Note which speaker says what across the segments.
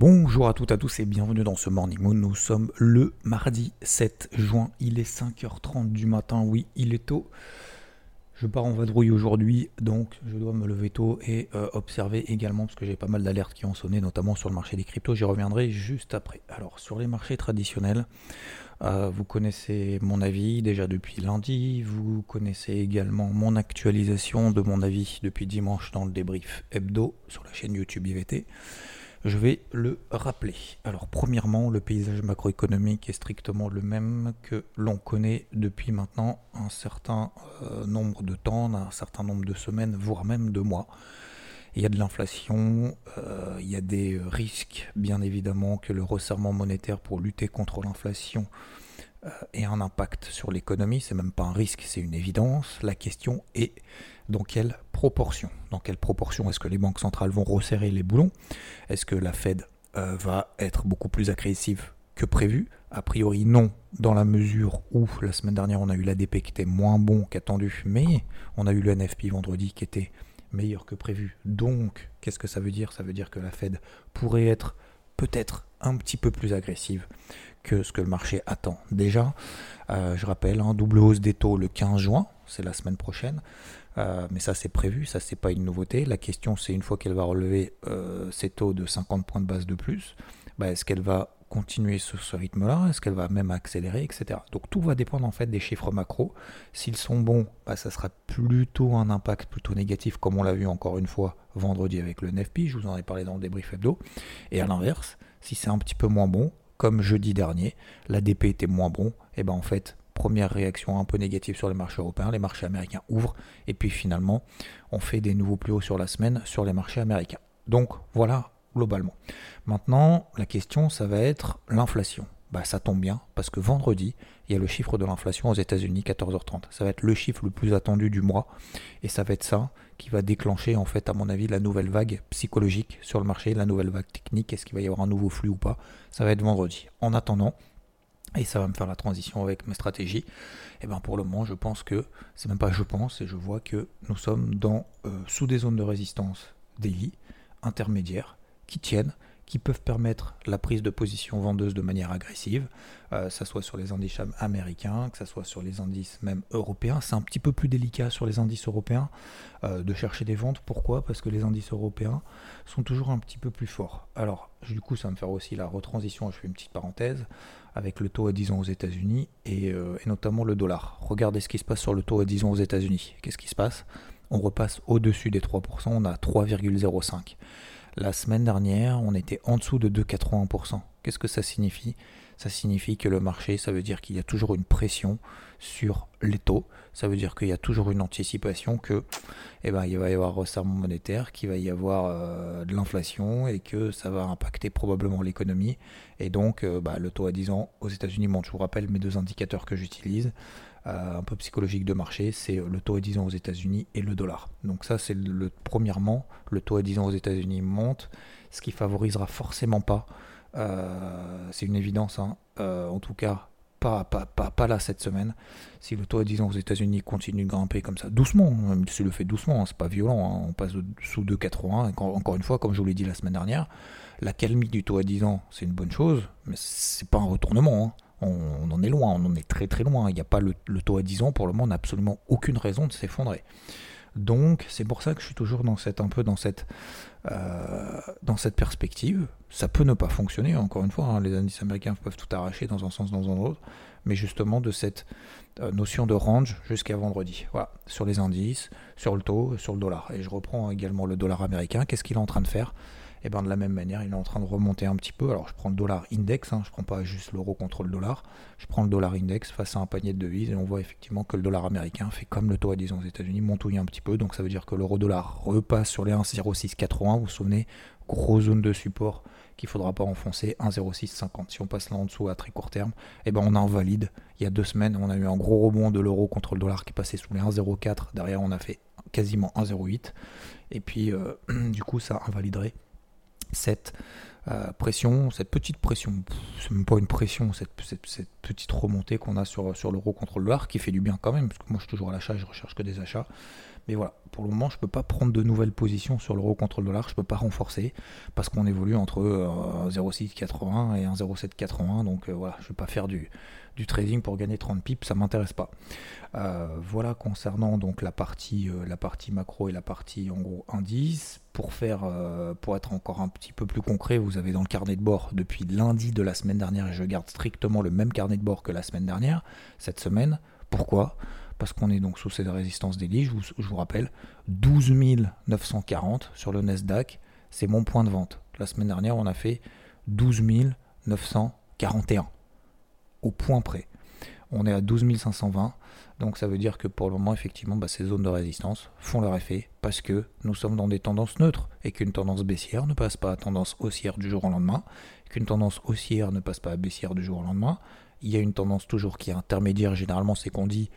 Speaker 1: Bonjour à toutes et à tous et bienvenue dans ce Morning Moon. Nous sommes le mardi 7 juin. Il est 5h30 du matin. Oui, il est tôt. Je pars en vadrouille aujourd'hui, donc je dois me lever tôt et euh, observer également parce que j'ai pas mal d'alertes qui ont sonné, notamment sur le marché des cryptos. J'y reviendrai juste après. Alors sur les marchés traditionnels, euh, vous connaissez mon avis déjà depuis lundi. Vous connaissez également mon actualisation de mon avis depuis dimanche dans le débrief hebdo sur la chaîne YouTube IVT. Je vais le rappeler. Alors premièrement, le paysage macroéconomique est strictement le même que l'on connaît depuis maintenant un certain euh, nombre de temps, un certain nombre de semaines, voire même de mois. Il y a de l'inflation, euh, il y a des risques, bien évidemment, que le resserrement monétaire pour lutter contre l'inflation euh, ait un impact sur l'économie. C'est même pas un risque, c'est une évidence. La question est dans quelle proportion Dans quelle proportion est-ce que les banques centrales vont resserrer les boulons? Est-ce que la Fed euh, va être beaucoup plus agressive que prévu? A priori non, dans la mesure où la semaine dernière on a eu l'ADP qui était moins bon qu'attendu, mais on a eu le NFP vendredi qui était meilleur que prévu. Donc, qu'est-ce que ça veut dire? Ça veut dire que la Fed pourrait être peut-être un petit peu plus agressive que ce que le marché attend déjà. Euh, je rappelle, un double hausse des taux le 15 juin, c'est la semaine prochaine. Euh, mais ça c'est prévu, ça c'est pas une nouveauté. La question c'est une fois qu'elle va relever euh, ses taux de 50 points de base de plus, bah, est-ce qu'elle va continuer sur ce rythme-là Est-ce qu'elle va même accélérer, etc. Donc tout va dépendre en fait des chiffres macro. S'ils sont bons, bah, ça sera plutôt un impact plutôt négatif, comme on l'a vu encore une fois vendredi avec le NFP. Je vous en ai parlé dans le débrief hebdo. Et à l'inverse, si c'est un petit peu moins bon, comme jeudi dernier, l'ADP était moins bon, et ben en fait première réaction un peu négative sur les marchés européens, les marchés américains ouvrent, et puis finalement, on fait des nouveaux plus hauts sur la semaine sur les marchés américains. Donc voilà, globalement. Maintenant, la question, ça va être l'inflation. Bah, ça tombe bien, parce que vendredi, il y a le chiffre de l'inflation aux États-Unis, 14h30. Ça va être le chiffre le plus attendu du mois, et ça va être ça qui va déclencher, en fait, à mon avis, la nouvelle vague psychologique sur le marché, la nouvelle vague technique. Est-ce qu'il va y avoir un nouveau flux ou pas? Ça va être vendredi. En attendant, et ça va me faire la transition avec mes stratégies. Et eh bien pour le moment, je pense que, c'est même pas je pense, et je vois que nous sommes dans, euh, sous des zones de résistance daily, intermédiaires, qui tiennent, qui peuvent permettre la prise de position vendeuse de manière agressive, euh, que ce soit sur les indices américains, que ce soit sur les indices même européens. C'est un petit peu plus délicat sur les indices européens euh, de chercher des ventes. Pourquoi? Parce que les indices européens sont toujours un petit peu plus forts. Alors, du coup, ça va me faire aussi la retransition, je fais une petite parenthèse, avec le taux à 10 ans aux États-Unis et, euh, et notamment le dollar. Regardez ce qui se passe sur le taux à 10 ans aux États-Unis. Qu'est-ce qui se passe? On repasse au-dessus des 3%, on a 3,05. La semaine dernière, on était en dessous de 2,81%. Qu'est-ce que ça signifie? Ça signifie que le marché, ça veut dire qu'il y a toujours une pression sur les taux. Ça veut dire qu'il y a toujours une anticipation que, eh ben, il va y avoir resserrement monétaire, qu'il va y avoir euh, de l'inflation et que ça va impacter probablement l'économie. Et donc, euh, bah, le taux à 10 ans aux États-Unis monte. Je vous rappelle mes deux indicateurs que j'utilise. Euh, un peu psychologique de marché, c'est le taux à 10 ans aux États-Unis et le dollar. Donc ça, c'est le, premièrement, le taux à 10 ans aux États-Unis monte, ce qui favorisera forcément pas, euh, c'est une évidence, hein, euh, en tout cas pas, pas, pas, pas, là cette semaine. Si le taux à 10 ans aux États-Unis continue de grimper comme ça, doucement, même s'il le fait doucement, hein, c'est pas violent, hein, on passe sous 2,81. Encore une fois, comme je vous l'ai dit la semaine dernière, la calmie du taux à 10 ans, c'est une bonne chose, mais c'est pas un retournement on, en est loin, on en est très très loin. Il n'y a pas le, taux à 10 ans, pour le moment, on n'a absolument aucune raison de s'effondrer. Donc c'est pour ça que je suis toujours dans cette, un peu dans cette, euh, perspective. Ça peut ne pas fonctionner, encore une fois, hein. les indices américains peuvent tout arracher dans un sens, dans un autre, mais justement de cette euh, notion de range jusqu'à vendredi. Voilà, sur les indices, sur le taux, sur le dollar. Et je reprends également le dollar américain. Qu'est-ce qu'il est en train de faire? Et bien de la même manière, il est en train de remonter un petit peu. Alors je prends le dollar index, hein, je prends pas juste l'euro contre le dollar, je prends le dollar index face à un panier de devises et on voit effectivement que le dollar américain fait comme le taux à 10 ans aux États-Unis, montouille un petit peu. Donc ça veut dire que l'euro dollar repasse sur les 1,0680. Vous vous souvenez, grosse zone de support qu'il faudra pas enfoncer, 1,0650. Si on passe là en dessous à très court terme, et ben on invalide. Il y a deux semaines, on a eu un gros rebond de l'euro contre le dollar qui est passé sous les 1,04. Derrière, on a fait quasiment 1,08. Et puis, euh, du coup, ça invaliderait cette euh, pression, cette petite pression, c'est même pas une pression, cette, petite remontée qu'on a sur, sur l'euro contre le qui fait du bien quand même, parce que moi je suis toujours à l'achat, je recherche que des achats. Mais voilà, pour le moment, je ne peux pas prendre de nouvelles positions sur l'euro contre le dollar, je ne peux pas renforcer parce qu'on évolue entre 0,680 euh, et 1,0780. Donc euh, voilà, je ne vais pas faire du, trading pour gagner 30 pips, ça m'intéresse pas. Euh, voilà concernant donc la partie, la partie macro et la partie en gros indice. Pour faire, pour être encore un petit peu plus concret, vous avez dans le carnet de bord depuis lundi de la semaine dernière et je garde strictement le même carnet de bord que la semaine dernière, cette semaine. Pourquoi? Parce qu'on est donc sous cette résistance des je vous, rappelle, 12 940 sur le Nasdaq, c'est mon point de vente. La semaine dernière, on a fait 12 941, au point près. On est à 12 520, donc ça veut dire que pour le moment, effectivement, bah, ces zones de résistance font leur effet, parce que nous sommes dans des tendances neutres, et qu'une tendance baissière ne passe pas à tendance haussière du jour au lendemain, qu'une tendance haussière ne passe pas à baissière du jour au lendemain. Il y a une tendance toujours qui est intermédiaire, généralement c'est qu'on dit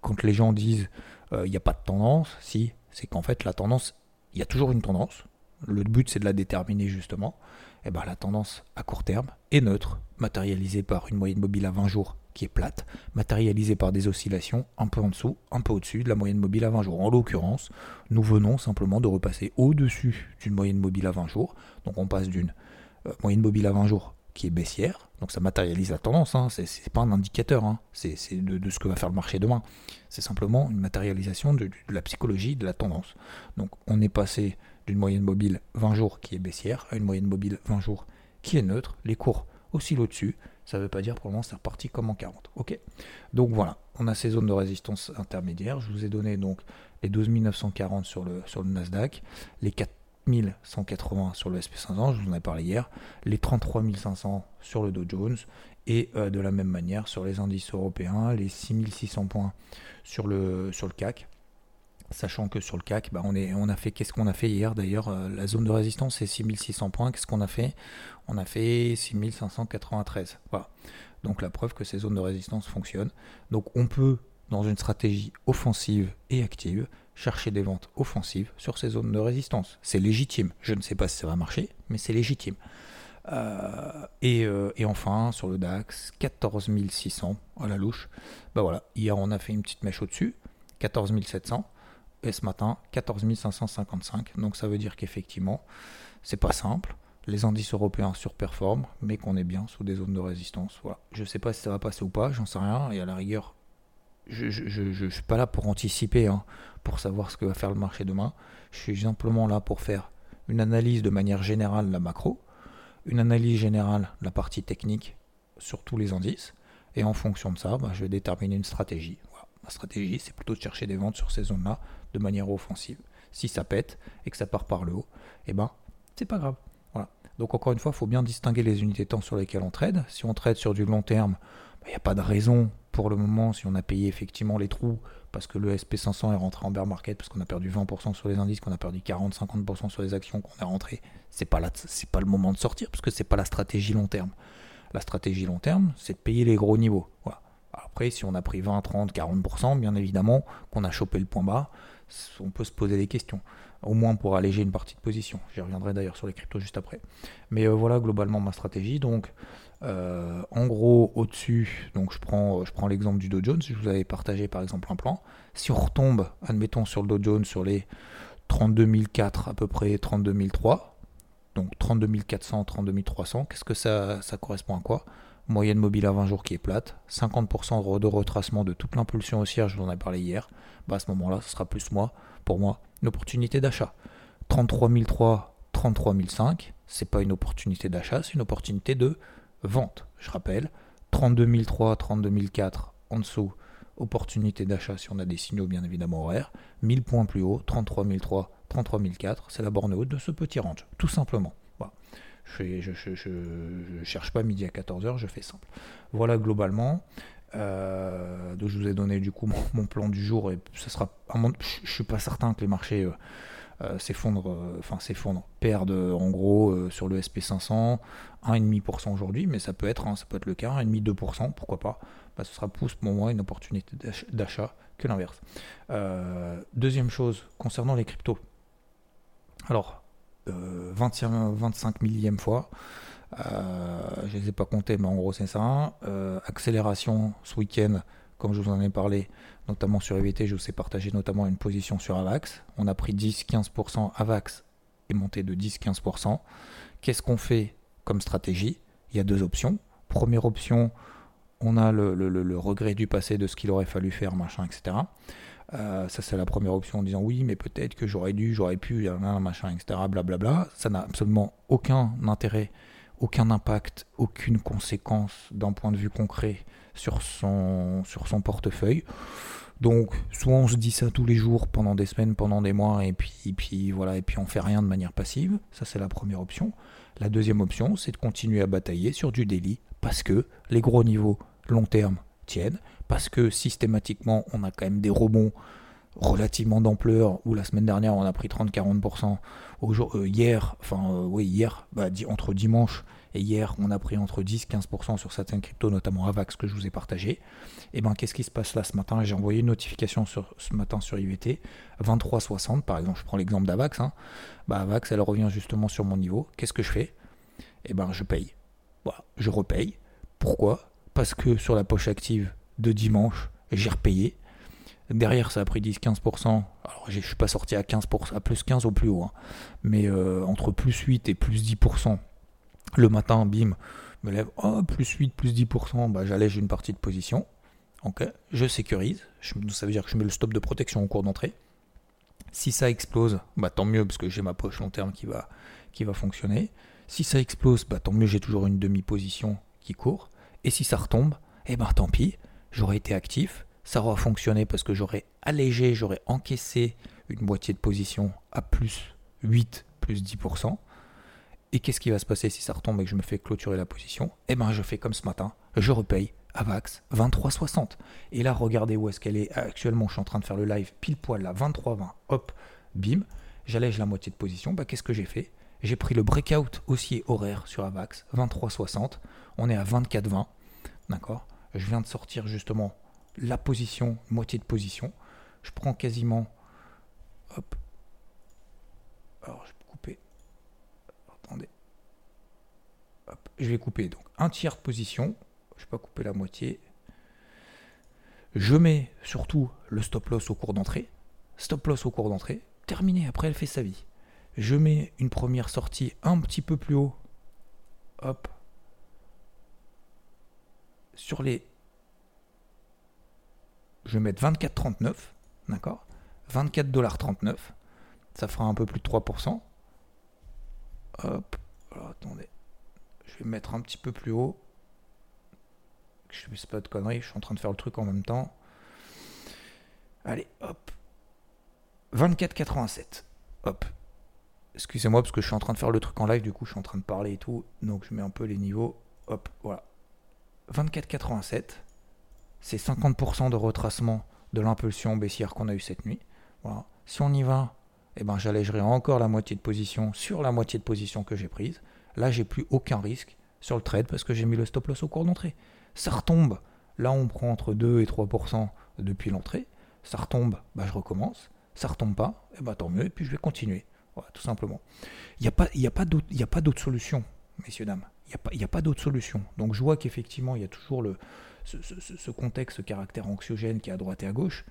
Speaker 1: quand les gens disent euh, il n'y a pas de tendance, si, c'est qu'en fait la tendance, il y a toujours une tendance. Le but c'est de la déterminer justement. Et eh ben, la tendance à court terme est neutre, matérialisée par une moyenne mobile à 20 jours qui est plate, matérialisée par des oscillations un peu en dessous, un peu au-dessus de la moyenne mobile à 20 jours. En l'occurrence, nous venons simplement de repasser au-dessus d'une moyenne mobile à 20 jours. Donc on passe d'une euh, moyenne mobile à 20 jours qui est baissière, donc ça matérialise la tendance, hein. c'est pas un indicateur, hein. c'est de, ce que va faire le marché demain. C'est simplement une matérialisation de, la psychologie de la tendance. Donc on est passé d'une moyenne mobile 20 jours qui est baissière à une moyenne mobile 20 jours qui est neutre. Les cours oscillent au-dessus. Ça ne veut pas dire pour le moment c'est reparti comme en 40. Ok? Donc voilà, on a ces zones de résistance intermédiaires. Je vous ai donné donc les 12 940 sur le, sur le Nasdaq, les 4 1180 sur le SP500, je vous en ai parlé hier, les 33 500 sur le Dow Jones, et euh, de la même manière sur les indices européens, les 6600 points sur le, sur le CAC. Sachant que sur le CAC, bah, on, est, on a fait, qu'est-ce qu'on a fait hier d'ailleurs euh, La zone de résistance c'est 6600 points. Qu'est-ce qu'on a fait? On a fait 6593. Voilà. Donc la preuve que ces zones de résistance fonctionnent. Donc on peut, dans une stratégie offensive et active, chercher des ventes offensives sur ces zones de résistance. C'est légitime. Je ne sais pas si ça va marcher, mais c'est légitime. Euh, euh, et, enfin, sur le DAX, 14 600 à la louche. Bah voilà, hier on a fait une petite mèche au-dessus, 14 700. Et ce matin, 14 555. Donc ça veut dire qu'effectivement, c'est pas simple. Les indices européens surperforment, mais qu'on est bien sous des zones de résistance. Voilà. Je ne sais pas si ça va passer ou pas, j'en sais rien. Et à la rigueur, je ne suis pas là pour anticiper, hein, pour savoir ce que va faire le marché demain. Je suis simplement là pour faire une analyse de manière générale de la macro, une analyse générale de la partie technique sur tous les indices, et en fonction de ça, bah, je vais déterminer une stratégie. Ma stratégie, c'est plutôt de chercher des ventes sur ces zones-là de manière offensive. Si ça pète et que ça part par le haut, eh ben, c'est pas grave. Voilà. Donc encore une fois, il faut bien distinguer les unités de temps sur lesquelles on trade. Si on trade sur du long terme, il bah, n'y a pas de raison pour le moment, si on a payé effectivement les trous, parce que le SP500 est rentré en bear market, parce qu'on a perdu 20% sur les indices, qu'on a perdu 40-50% sur les actions qu'on est rentré, c'est pas, c'est pas le moment de sortir, parce que c'est pas la stratégie long terme. La stratégie long terme, c'est de payer les gros niveaux. Après, si on a pris 20, 30, 40%, bien évidemment, qu'on a chopé le point bas, on peut se poser des questions. Au moins pour alléger une partie de position. J'y reviendrai d'ailleurs sur les cryptos juste après. Mais euh, voilà globalement ma stratégie. Donc, euh, en gros, au-dessus, donc je prends, l'exemple du Dow Jones, je vous avais partagé par exemple un plan. Si on retombe, admettons, sur le Dow Jones sur les 32 à peu près 32 donc 32 400, 32 300, qu'est-ce que ça, ça correspond à quoi? Moyenne mobile à 20 jours qui est plate, 50% de retracement de toute l'impulsion haussière, je vous en ai parlé hier. Bah à ce moment-là, ce sera plus moi, pour moi, une opportunité d'achat. 33 300, 33 500, c'est pas une opportunité d'achat, c'est une opportunité de vente. Je rappelle, 32 003, 32 004 en dessous, opportunité d'achat si on a des signaux bien évidemment horaires. 1000 points plus haut, 33 003, 33 004, c'est la borne haute de ce petit range, tout simplement. Je, je, cherche pas midi à 14h, je fais simple. Voilà globalement. Euh, je vous ai donné du coup mon, plan du jour et ce sera. Je suis pas certain que les marchés euh, euh, s'effondrent, enfin s'effondrent, perdent en gros sur le SP500 1,5% aujourd'hui, mais ça peut être, hein, ça peut être le cas, 1,5-2%, pourquoi pas? Bah, ce sera plus pour moi une opportunité d'achat que l'inverse. deuxième chose concernant les cryptos. Alors, 25 millième fois. Euh, je ne les ai pas comptés, mais en gros c'est ça. Euh, accélération ce week-end, comme je vous en ai parlé, notamment sur EVT, je vous ai partagé notamment une position sur AVAX. On a pris 10-15%, AVAX est monté de 10-15%. Qu'est-ce qu'on fait comme stratégie? Il y a deux options. Première option, on a le, regret du passé de ce qu'il aurait fallu faire, machin, etc. Euh, ça, c'est la première option en disant oui, mais peut-être que j'aurais dû, j'aurais pu, machin, etc. Blablabla. Ça n'a absolument aucun intérêt aucun impact, aucune conséquence d'un point de vue concret sur son, sur son portefeuille. Donc, soit on se dit ça tous les jours pendant des semaines, pendant des mois, et puis, puis voilà, et puis on fait rien de manière passive. Ça, c'est la première option. La deuxième option, c'est de continuer à batailler sur du daily parce que les gros niveaux long terme tiennent, parce que systématiquement, on a quand même des rebonds relativement d'ampleur, où la semaine dernière on a pris 30-40%, euh, hier, enfin euh, oui hier, bah, entre dimanche et hier on a pris entre 10-15% sur certaines cryptos, notamment Avax que je vous ai partagé. Et ben qu'est-ce qui se passe là ce matin? J'ai envoyé une notification sur, ce matin sur IVT, 23,60 par exemple, je prends l'exemple d'Avax, hein. bah, Avax elle revient justement sur mon niveau, qu'est-ce que je fais? Et eh ben je paye, je repaye. Pourquoi? Parce que sur la poche active de dimanche, j'ai repayé Derrière, ça a pris 10-15%. Alors, je suis pas sorti à 15%, à plus 15 au plus haut. Hein. Mais euh, entre plus 8 et plus 10%, le matin, bim, me lève, oh, plus 8, plus 10%, bah, j'allège une partie de position. Ok, je sécurise. ça veut dire que je mets le stop de protection au cours d'entrée. Si ça explose, bah, tant mieux, parce que j'ai ma poche long terme qui va, qui va fonctionner. Si ça explose, bah, tant mieux, j'ai toujours une demi-position qui court. Et si ça retombe, eh ben tant pis, j'aurais été actif, ça aura fonctionné parce que j'aurais allégé, j'aurais encaissé une moitié de position à plus 8, plus 10%. Et qu'est-ce qui va se passer si ça retombe et que je me fais clôturer la position? Eh bien, je fais comme ce matin, je repaye AVAX 23,60. Et là, regardez où est-ce qu'elle est actuellement. Je suis en train de faire le live pile poil là, 23,20. Hop, bim, j'allège la moitié de position. Bah, qu'est-ce que j'ai fait? J'ai pris le breakout haussier horaire sur AVAX 23,60. On est à 24,20. D'accord? Je viens de sortir justement la position, moitié de position. Je prends quasiment. Hop. Alors, je. Je vais couper donc un tiers de position. Je ne vais pas couper la moitié. Je mets surtout le stop loss au cours d'entrée. Stop loss au cours d'entrée. Terminé. Après, elle fait sa vie. Je mets une première sortie un petit peu plus haut. Hop. Sur les je vais mettre 24,39, d'accord? 24,39$, ça fera un peu plus de 3%. Hop, attendez, je vais mettre un petit peu plus haut. Je ne sais pas de conneries, je suis en train de faire le truc en même temps. Allez, hop. 24,87. Hop. Excusez-moi parce que je suis en train de faire le truc en live, du coup je suis en train de parler et tout. Donc je mets un peu les niveaux. Hop, voilà. 24,87 c'est 50% de retracement de l'impulsion baissière qu'on a eu cette nuit. Si on y va, eh ben, j'allégerai encore la moitié de position sur la moitié de position que j'ai prise. Là, j'ai plus aucun risque sur le trade parce que j'ai mis le stop loss au cours d'entrée. Ça retombe. Là, on prend entre 2 et 3% depuis l'entrée. Ça retombe, bah, je recommence. Ça retombe pas, et eh ben, tant mieux, et puis je vais continuer. Voilà, tout simplement. Il n'y a pas, pas d'autre solution, messieurs, dames. Il n'y a pas, a pas d'autre solution. Donc je vois qu'effectivement, il y a toujours le, ce, contexte, ce caractère anxiogène qui est à droite et à gauche.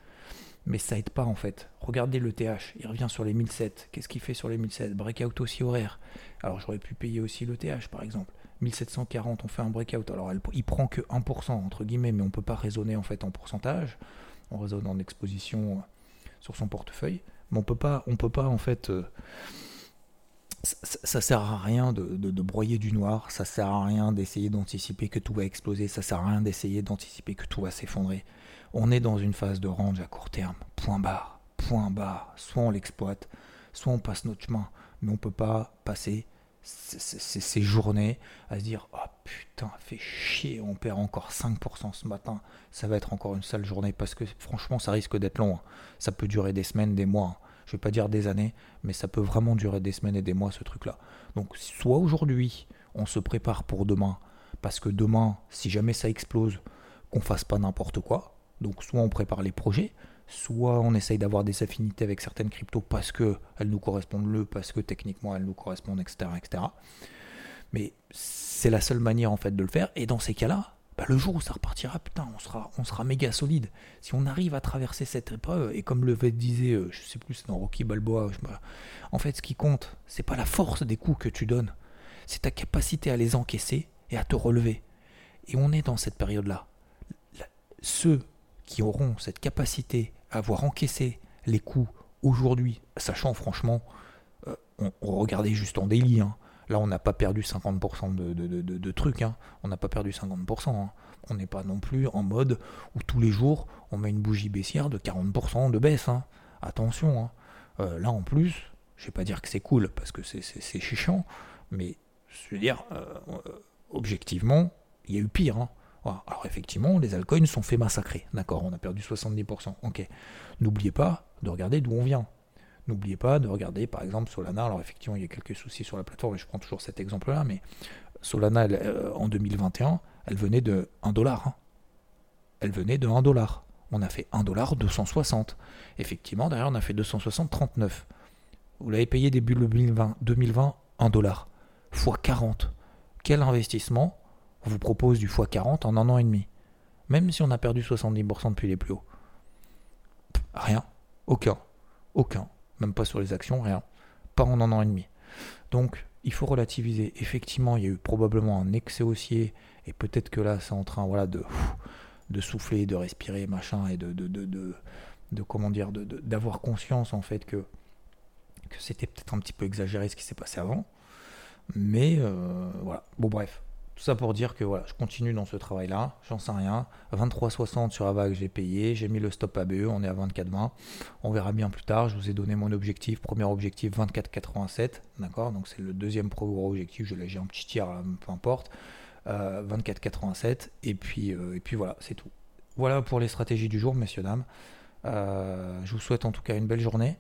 Speaker 1: Mais ça aide pas en fait. Regardez le TH, il revient sur les 1007. Qu'est-ce qu'il fait sur les 1007 Breakout aussi horaire. Alors j'aurais pu payer aussi le TH par exemple. 1740, on fait un breakout. Alors il prend que 1% entre guillemets, mais on peut pas raisonner en fait en pourcentage. On raisonne en exposition sur son portefeuille. Mais on peut pas, on peut pas en fait. Euh, ça, sert à rien de, broyer du noir, ça sert à rien d'essayer d'anticiper que tout va exploser, ça sert à rien d'essayer d'anticiper que tout va s'effondrer. On est dans une phase de range à court terme, point barre, point barre. Soit on l'exploite, soit on passe notre chemin, mais on ne peut pas passer ces journées à se dire oh putain fait chier on perd encore 5% ce matin ça va être encore une sale journée parce que franchement ça risque d'être long hein. ça peut durer des semaines des mois hein. Je vais pas dire des années mais ça peut vraiment durer des semaines et des mois ce truc là donc soit aujourd'hui on se prépare pour demain parce que demain si jamais ça explose qu'on fasse pas n'importe quoi donc soit on prépare les projets soit on essaye d'avoir des affinités avec certaines cryptos parce qu'elles nous correspondent le, parce que techniquement elles nous correspondent, etc. etc. Mais c'est la seule manière en fait de le faire. Et dans ces cas-là, bah, le jour où ça repartira, putain, on sera, on méga solide. Si on arrive à traverser cette épreuve, et comme le disait, euh, je sais plus, c'est dans Rocky Balboa, en fait, ce qui compte, c'est pas la force des coups que tu donnes, c'est ta capacité à les encaisser et à te relever. Et on est dans cette période-là. Ceux qui auront cette capacité à avoir encaissé les coups aujourd'hui, sachant franchement, euh, on, regardait juste en délit. Hein. Là, on n'a pas perdu 50% de, de, trucs. Hein. On n'a pas perdu 50%. Hein. On n'est pas non plus en mode où tous les jours, on met une bougie baissière de 40% de baisse. Attention. Euh, là, en plus, je vais pas dire que c'est cool parce que c'est chichant, mais je veux dire, euh, objectivement, il y a eu pire. Alors effectivement, les altcoins sont fait massacrer. D'accord, on a perdu 70%. Ok. N'oubliez pas de regarder d'où on vient. N'oubliez pas de regarder par exemple Solana. Alors effectivement, il y a quelques soucis sur la plateforme et je prends toujours cet exemple-là, mais Solana euh, en 2021, elle venait de 1 dollar. Hein. Elle venait de 1 dollar. On a fait 1 dollar 260. Effectivement, derrière, on a fait 260 39. Vous l'avez payé début 2020, 2020 1 dollar. Fois 40. Quel investissement vous propose du x40 en un an et demi? Même si on a perdu 70% depuis les plus hauts. Rien. Aucun. Aucun. Même pas sur les actions, rien. Pas en un an et demi. Donc, il faut relativiser. Effectivement, il y a eu probablement un excès haussier, et peut-être que là, c'est en train voilà, de, de souffler, de respirer, machin, et de, de, de, de, comment dire, d'avoir conscience en fait que, c'était peut-être un petit peu exagéré ce qui s'est passé avant. Mais euh, voilà. Bon, bref. Tout ça pour dire que voilà, je continue dans ce travail-là, j'en sais rien. 23,60 sur vague j'ai payé, j'ai mis le stop ABE, on est à 24,20. On verra bien plus tard, je vous ai donné mon objectif. Premier objectif 24,87, d'accord? Donc c'est le deuxième gros objectif, je l'ai j'ai un petit tir, peu importe. 24,87, euh, et puis, euh, et puis voilà, c'est tout. Voilà pour les stratégies du jour, messieurs, dames. Euh, je vous souhaite en tout cas une belle journée.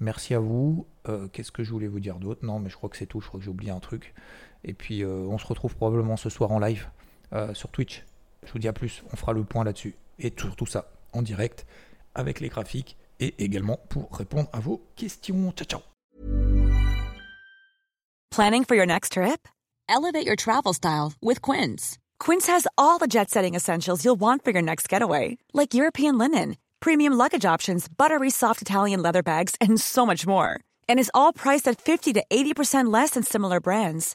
Speaker 1: Merci à vous. Qu'est-ce que je voulais vous dire d'autre? Non, mais je crois que c'est tout. Je crois que j'ai oublié un truc. Et puis euh, on se retrouve probablement ce soir en live euh, sur Twitch. Je vous dis à plus, on fera le point là-dessus. Et tout ça en direct avec les graphiques et également pour répondre à vos questions. Ciao ciao.
Speaker 2: Planning for your next trip? Elevate your travel style with Quince. Quince has all the jet-setting essentials you'll want for your next getaway, like European linen, premium luggage options, buttery soft Italian leather bags, and so much more. And is all priced at 50 to 80% less than similar brands.